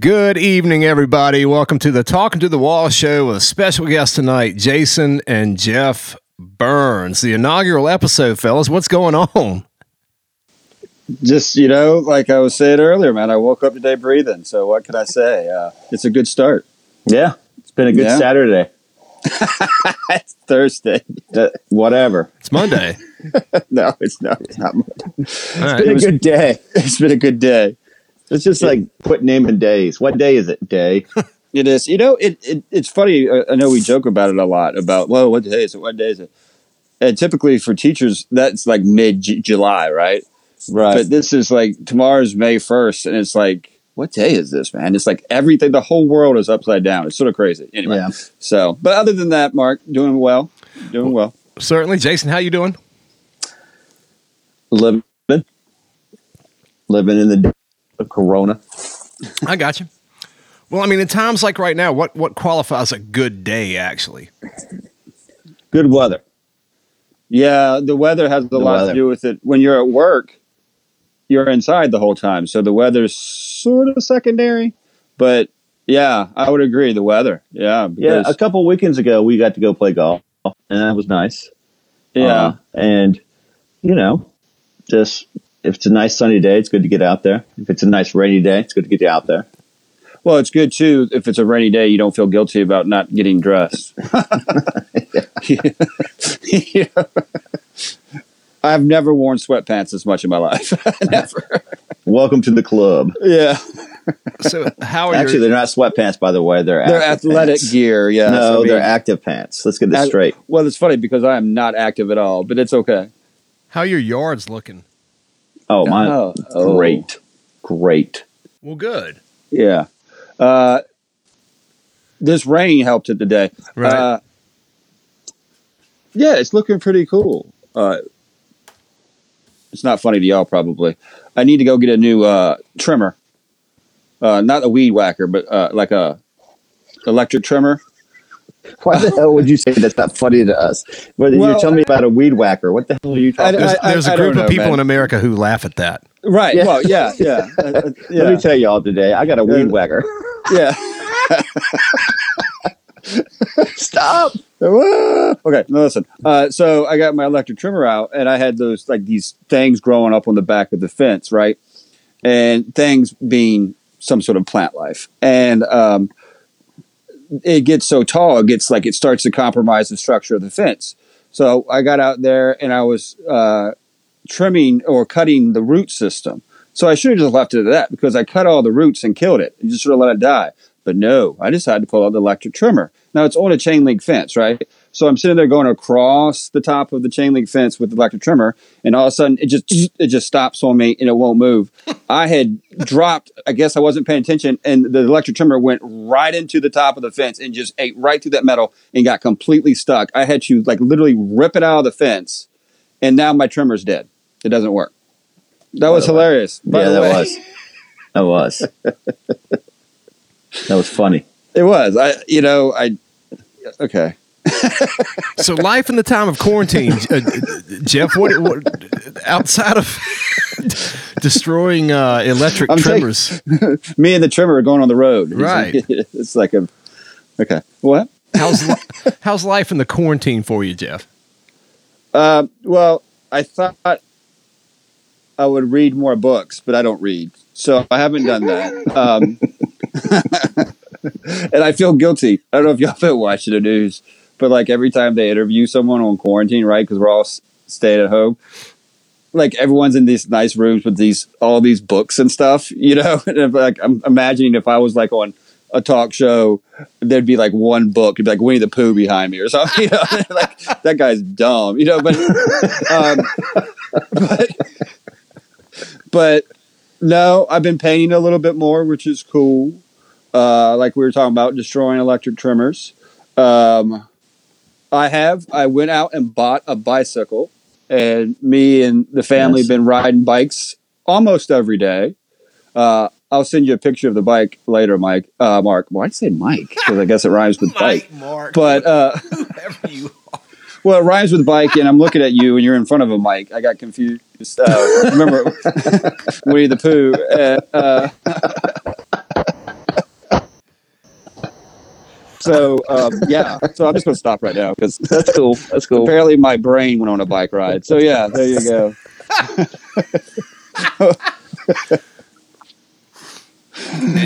Good evening, everybody. Welcome to the Talking to the Wall show with a special guest tonight, Jason and Jeff Burns. The inaugural episode, fellas. What's going on? Just, you know, like I was saying earlier, man, I woke up today breathing. So what can I say? Uh, it's a good start. Yeah, it's been a good Yeah. Saturday. it's Thursday. Uh, whatever. It's Monday. no, it's not. It's not. Monday. It's right. been a was- good day. It's been a good day. It's just like quit naming days. What day is it? Day. It is. You know, it, it it's funny. uh, I know we joke about it a lot about, well, what day is it? What day is it? And typically for teachers, that's like mid July, right? Right. But this is like tomorrow's May 1st, and it's like, what day is this, man? It's like everything, the whole world is upside down. It's sort of crazy. Anyway, Yeah. so, but other than that, Mark, doing well. Doing well. Certainly. Jason, how you doing? living, living in the day of Corona. I got you. Well, I mean, in times like right now, what, what qualifies a good day, actually? Good weather. Yeah, the weather has a The lot weather. to do with it. When you're at work, you're inside the whole time, so the weather's sort of secondary. But yeah, I would agree. The weather, yeah, Yeah. A couple weekends ago, we got to go play golf, and that was nice. yeah, Uh, and you know, just if it's a nice sunny day, it's good to get out there. If it's a nice rainy day, it's good to get you out there. Well, it's good too. If it's a rainy day, you don't feel guilty about not getting dressed. Yeah. I've never worn sweatpants as much in my life. never. Welcome to the club. Yeah, So, how are you Actually, your, they're not sweatpants, by the way. They're they're athletic pants. gear. Yeah, No, I mean, they're active pants. Let's get this I- straight. Well, it's funny because I am not active at all, but it's okay. how are your yards looking? Oh, my, Oh, oh. great, great. Well, good. Yeah. Uh, this rain helped it today. Right. Uh, yeah, it's looking pretty cool. Uh, it's not funny to y'all, probably. I need to go get a new uh, trimmer. Uh, not a weed whacker, but uh, like a electric trimmer. Why the hell would you say that's not funny to us? Whether Well, you're telling me about a weed whacker, what the hell are you talking I- There's, about? there's a I group don't of know, people man. in America who laugh at that. Right. Yeah. Well, yeah, yeah, uh, uh, Let me tell y'all today, I got a weed whacker. yeah. Stop. okay, no, listen. Uh, so I got my electric trimmer out, and I had those like these things growing up on the back of the fence, right? And things being some sort of plant life, and um, it gets so tall, it gets like it starts to compromise the structure of the fence. So I got out there and I was uh, trimming or cutting the root system. So I should have just left it at that because I cut all the roots and killed it and just sort of let it die. But no, I decided to pull out the electric trimmer. Now it's on a chain link fence, right? So I'm sitting there going across the top of the chain link fence with the electric trimmer, and all of a sudden it just it just stops on me and it won't move. I had dropped, I guess I wasn't paying attention, and the electric trimmer went right into the top of the fence and just ate right through that metal and got completely stuck. I had to like literally rip it out of the fence, and now my trimmer's dead. It doesn't work. That was hilarious. By yeah, the that way. was. That was. that was funny. It was. I, you know, I. Okay. So, life in the time of quarantine, uh, Jeff. What, what outside of destroying uh, electric I'm taking- trimmers? Me and the trimmer are going on the road. It's- Right. It's like a. Okay. What? how's li- how's life in the quarantine for you, Jeff? Uh, well, I thought I would read more books, but I don't read, so I haven't done that. Um, and I feel guilty. I don't know if y'all been watching the news, but like every time they interview someone on quarantine, right? Because we're all s- staying at home. Like everyone's in these nice rooms with these all these books and stuff, you know. And if, like I'm imagining if I was like on a talk show, there'd be like one book, it'd be like Winnie the Pooh behind me or something. You know, like that guy's dumb, you know. But, um, but, but no, I've been painting a little bit more, which is cool. Uh, like we were talking about destroying electric trimmers. Um, I have. I went out and bought a bicycle, and me and the family Yes. been riding bikes almost every day. Uh, I'll send you a picture of the bike later, Mike. Uh, Mark. Why'd you say Mike? Because I guess it rhymes with bike. Mark, But uh, whoever you are. well, it rhymes with bike, and I'm looking at you, and you're in front of a mic. I got confused. Uh, remember Winnie the Pooh? Uh, uh, so um, yeah, so I'm just gonna stop right now because That's cool. That's cool. apparently my brain went on a bike ride. So yeah, there you go.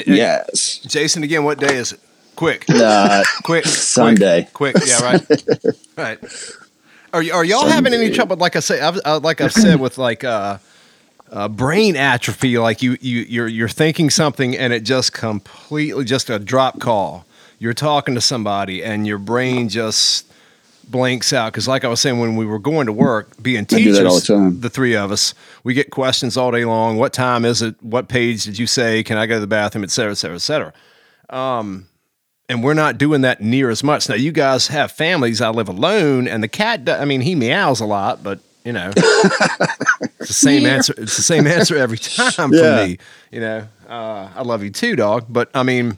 yes. Jason, again, what day is it? Quick, Uh, quick, Sunday. quick, quick. Yeah, right, right. Are y- are y'all having any trouble? Like I say, I've, uh, like I've said, with like uh, uh, brain atrophy. Like you, you, you're you're thinking something and it just completely just a drop call. You're talking to somebody and your brain just blanks out because, like I was saying, when we were going to work, being teachers, all the time. the three of us, we get questions all day long. What time is it? What page did you say? Can I go to the bathroom? Et cetera, et cetera, et cetera. Um, and we're not doing that near as much. Now, you guys have families. I live alone, and the cat, do- I mean, he meows a lot, but you know, it's the same answer. It's the same answer every time Yeah. for me. You know, uh, I love you too, dog. But I mean,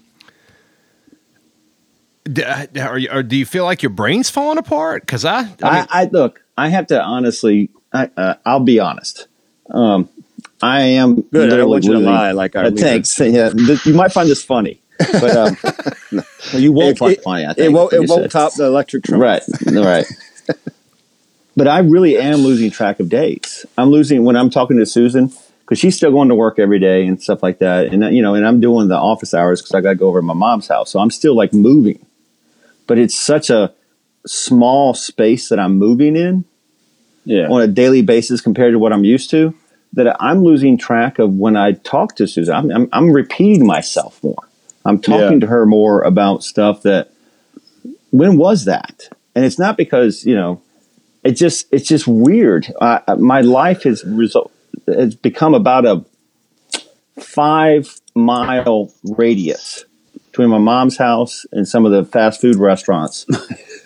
d- are you, or do you feel like your brain's falling apart? Because I, I mean, I, I look. I have to honestly. I, uh, I'll be honest. Um, I am Good. I don't want you to lie like our Uh, thanks. Yeah, th- you might find this funny, but um, well, you won't It- find it- funny. I think It won't. It won't said. top the electric trim. Right, right. but I really am losing track of days. I'm losing when I'm talking to Susan because she's still going to work every day and stuff like that. And you know, and I'm doing the office hours because I got to go over to my mom's house, so I'm still like moving. But it's such a small space that I'm moving in Yeah. on a daily basis compared to what I'm used to that I'm losing track of when I talk to Susan. I'm, I'm, I'm repeating myself more. I'm talking Yeah. to her more about stuff that when was that? And it's not because you know it just it's just weird. I- my life has result has become about a five mile radius between my mom's house and some of the fast food restaurants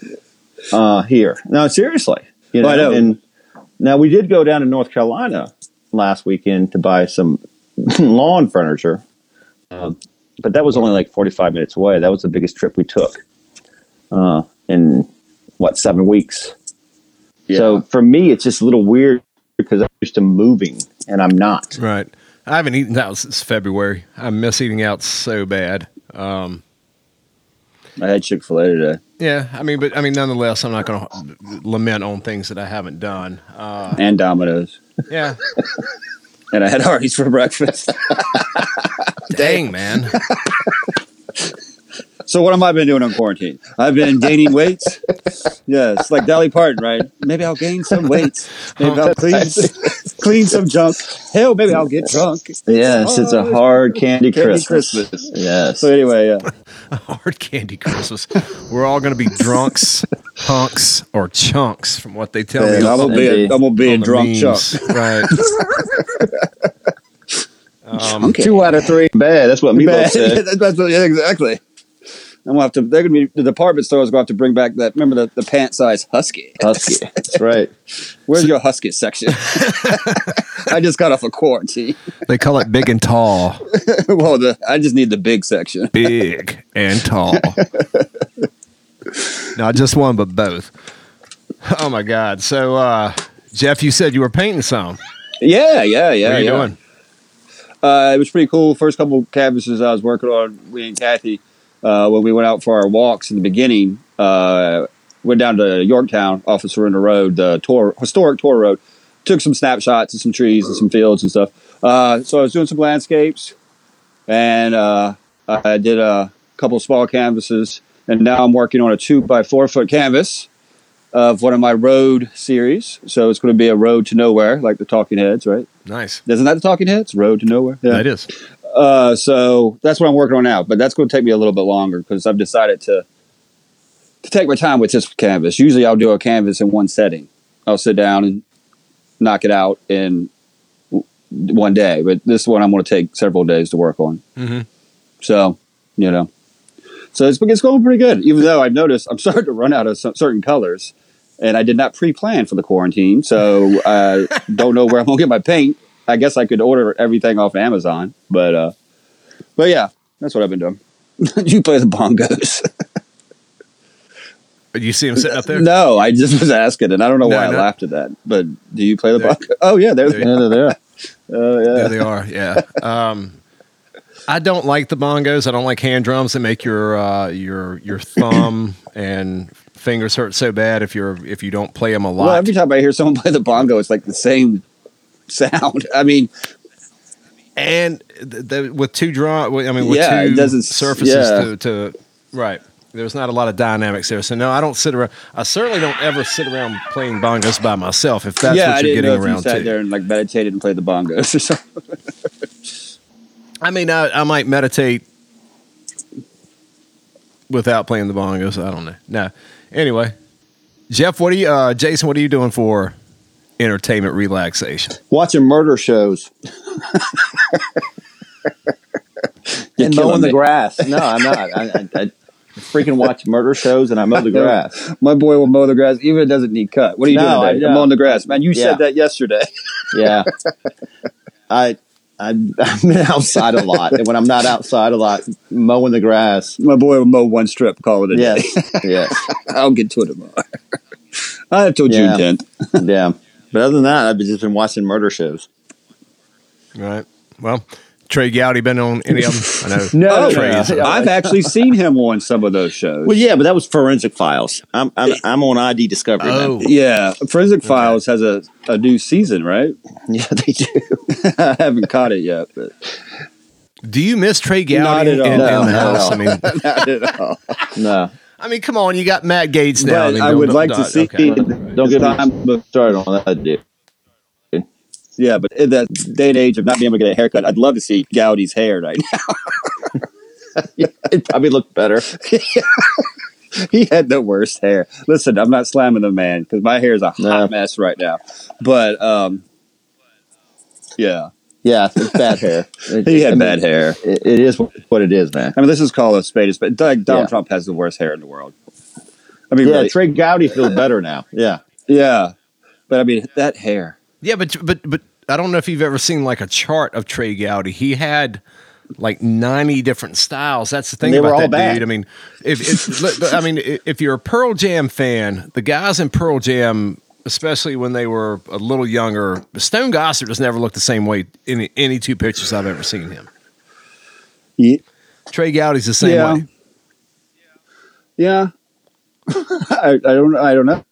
uh, here. No, seriously, you know, Well, I know. and now we did go down to North Carolina last weekend to buy some lawn furniture, um, but that was only like forty five minutes away. That was the biggest trip we took uh, in what seven weeks. Yeah. So for me, it's just a little weird because I'm used to moving and I'm not. right. I haven't eaten out since February. I miss eating out so bad. Um, I had Chick Fil A today. yeah, I mean, but I mean, nonetheless, I'm not going to lament on things that I haven't done. Uh, and Domino's. yeah, And I had Hardee's for breakfast. dang, man. so what have I been doing on quarantine? I've been gaining weights. Yes, like Dolly Parton, right? Maybe I'll gain some weight. Maybe I'll clean clean some junk. Hell, maybe I'll get drunk. Yes, it's a hard candy, Candy Christmas. Christmas. Yes. So anyway, yeah. Hard candy Christmas. We're all going to be drunks, hunks, or chunks, from what they tell And me. I'm gonna be a, Indeed. I'm gonna be a drunk memes. chunk. right? um, Two out of three. Bad. That's what Meatloaf Bad. said. That's- that's what- yeah, exactly. I'm gonna have to. They're gonna be the department stores gonna have to bring back that. Remember the, the pant size husky. Husky. That's right. Where's your husky section? I just got off of quarantine. they call it big and tall. well, the, I just need the big section. Big and tall. Not just one, but both. Oh my God! So, uh, Jeff, you said you were painting some. Yeah, yeah, yeah. what are you yeah. doing? Uh, it was pretty cool. First couple canvases I was working on, we and Kathy, uh, when we went out for our walks in the beginning, uh, went down to Yorktown off of Surrender Road, the tour, historic tour road. Took some snapshots of some trees and some fields and stuff. Uh, so I was doing some landscapes, and uh, I did a couple of small canvases, and now I'm working on a two by four foot canvas of one of my road series. So it's going to be a road to nowhere, like the Talking Heads, right? Nice. Isn't that the Talking Heads? Road to nowhere. Yeah. That is. Uh, so that's what I'm working on now, but that's going to take me a little bit longer because I've decided to to take my time with this canvas. Usually, I'll do a canvas in one setting. I'll sit down and knock it out in one day, but this one I'm going to take several days to work on. Mhm. So, you know, so it's, it's going pretty good. Even though I've noticed I'm starting to run out of some, certain colors, and I did not pre-plan for the quarantine, so I don't know where I'm going to get my paint. I guess I could order everything off Amazon, but uh, but yeah, that's what I've been doing. you play the bongos? You see him sitting up there. no, I just was asking, and I don't know No, why no. I laughed at that. But do you play the There- bongos? Oh yeah, there's there- Yeah, there. There yeah. they are. Yeah. Um, I don't like the bongos. I don't like hand drums that make your uh, your your thumb and fingers hurt so bad if you're if you don't play them a lot. Well, every time I hear someone play the bongo, it's like the same sound. I mean, and with two drum, I mean, with Yeah, two it doesn't surfaces yeah. to, to right. There's not a lot of dynamics there, so no, I don't sit around. I certainly don't ever sit around playing bongos by myself. If that's yeah, what I you're getting if you around sat to. there and like meditated and played the bongos or something. I mean, I, I might meditate without playing the bongos. I don't know. No. Anyway, Jeff, what are you? Uh, Jason, what are you doing for entertainment relaxation? Watching murder shows. And mowing me. the grass. No, I'm not. I, I, I freaking watch murder shows and I mow the grass. My boy will mow the grass, even if it doesn't need cut. What are you No, doing today? I'm mowing the grass, man. You Yeah. said that yesterday. Yeah. I, I, I'm outside a lot. And when I'm not outside a lot, mowing the grass. My boy will mow one strip, call it a day. Yes. yes. I'll get to it tomorrow. I have till June Yeah. 10th. Yeah. But other than that, I've just been watching murder shows. Right. Well, Trey Gowdy been on any of them? I know. No, Oh, Trey no. I've actually seen him on some of those shows. Well, yeah, but that was Forensic Files. I'm I'm, I'm on ID Discovery. man. Oh, Yeah, Forensic Files has a, a new season, right? yeah, they do. I haven't caught it yet, but do you miss Trey Gowdy Not at in, all. in, No, the not at house? all. I mean, not at all. No, I mean, come on, you got Matt Gaetz now. But I, mean, I would like to see. okay. Don't get time, me started on that, dude. Yeah, but in that day and age of not being able to get a haircut, I'd love to see Gowdy's hair right now. It probably looked better. he had the worst hair. Listen, I'm not slamming the man because my hair is a hot No. mess right now. But um, yeah, Yeah, it's bad hair. It- he I had mean, bad hair. It, it is what it is, man. I mean, this is called a spade a spade. Donald Yeah. Trump has the worst hair in the world. I mean, Yeah, really, Trey Gowdy feels better now. Yeah. yeah. But I mean, that hair. Yeah, but but but I don't know if you've ever seen like a chart of Trey Gowdy. He had like ninety different styles. That's the thing And they were about all that bad. dude. I mean, if, if I mean, if you're a Pearl Jam fan, the guys in Pearl Jam, especially when they were a little younger, Stone Gossard has never looked the same way in any two pictures I've ever seen him. Yeah. Trey Gowdy's the same Yeah. way. Yeah. I, I don't. I don't know.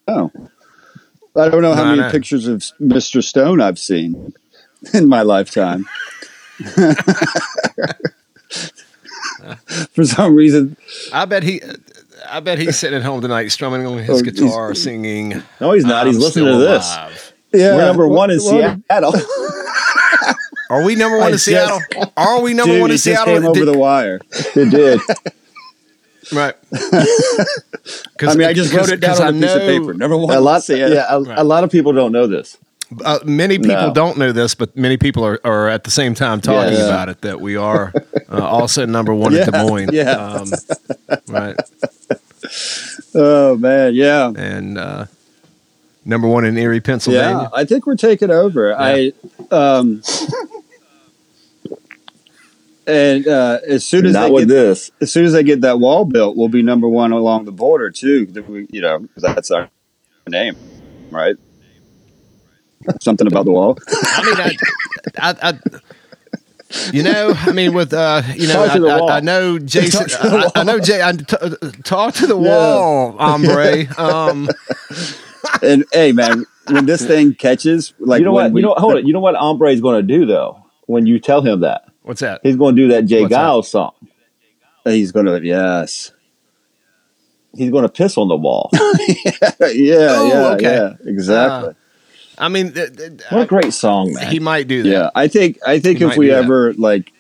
I don't know how No, many know. pictures of Mr. Stone I've seen in my lifetime. For some reason, I bet he. I bet he's sitting at home tonight strumming on his Oh, he's- guitar, singing. No, he's not. He's "I'm listening to this. alive." yeah, We're number one in What- Seattle. Are we number one I in just- Seattle? Are we number Dude, one it in just Seattle? came over Did- the wire. it did. Right. Because I mean, I just wrote it down on a piece of paper. Number one. A lot. Seattle. Yeah, a, Right. a lot of people don't know this. Uh, many people No. don't know this, but many people are, are at the same time talking Yes. about it that we are uh, also number one Yeah, in Des Moines. yeah. Um, right. Oh man, yeah. And uh, number one in Erie, Pennsylvania. Yeah, Pennsylvania. I think we're taking over. I um and uh, as soon as Not they with get, this. as soon as they get that wall built, we'll be number one along the border too. We- You know, 'cause that's our name, right? Something about the wall. I mean, I, I, I, you know, I mean, with uh, you know, Talk to the I. I, I know Jason. Talk to the I, I know Jay. I, t- talk to the wall, hombre. Um, And hey, man, when this thing catches, like you know when what? we- you know. Hold it. You know what Ombre is going to do though. When you tell him that, what's that? he's going to do that Jay What's that? Giles song. Uh, he's gonna yes, He's going to piss on the wall. yeah, Oh, yeah, okay. yeah, exactly. Uh, I mean, th- th- what a great song, man. he might do that. yeah, I think I think He if we do that. ever like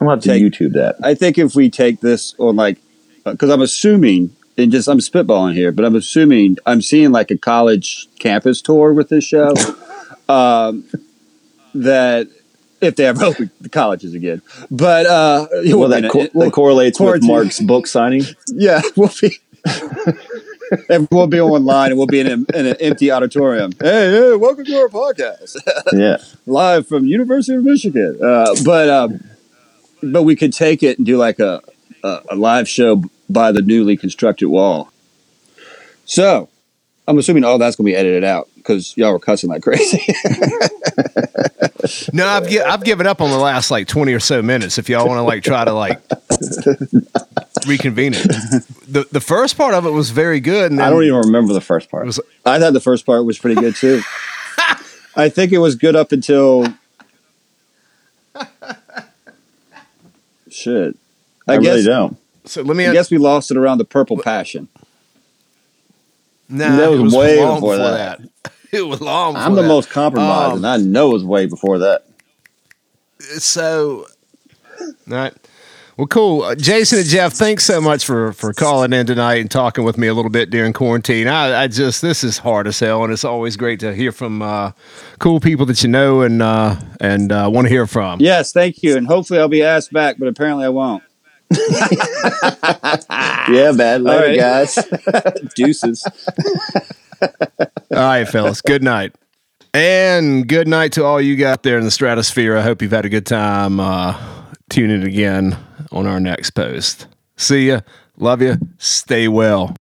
I'm going to have to YouTube that. I think if we take this on like, uh, because I'm assuming, and just I'm spitballing here, but I'm assuming I'm seeing like a college campus tour with this show. um, that if they ever open the colleges again, but uh, Well, that, co- it- that correlates with. Mark's book signing. yeah, we'll be. And we'll be online and we'll be in, a, in an empty auditorium. Hey, hey, welcome to our podcast. yeah. live from University of Michigan. Uh, but um, but we could take it and do like a, a a live show by the newly constructed wall. So I'm assuming all that's gonna be edited out because y'all were cussing like crazy. no, I've gi- I've given up on the last like twenty or so minutes. If y'all want to like try to like reconvene it, the the first part of it was very good, and then I don't even remember the first part. was I thought the first part was pretty good too. I think it was good up until shit. I, I, guess really don't. so. Let me. I guess we lost it around the purple passion. nah, that was it way long before that. It was long. I'm the that. most compromised, Um, and I know it was way before that. so all right well cool uh, jason and jeff thanks so much for for calling in tonight and talking with me a little bit during quarantine i, I just this is hard as hell and it's always great to hear from uh, cool people that you know and uh, and uh, want to hear from Yes, thank you, and hopefully I'll be asked back, but apparently I won't. Yeah, bad. Later, right. guys. Deuces. All right fellas. Good night. And good night to all you got there in the stratosphere. I hope you've had a good time uh, tuning in again on our next post. See ya. Love you stay well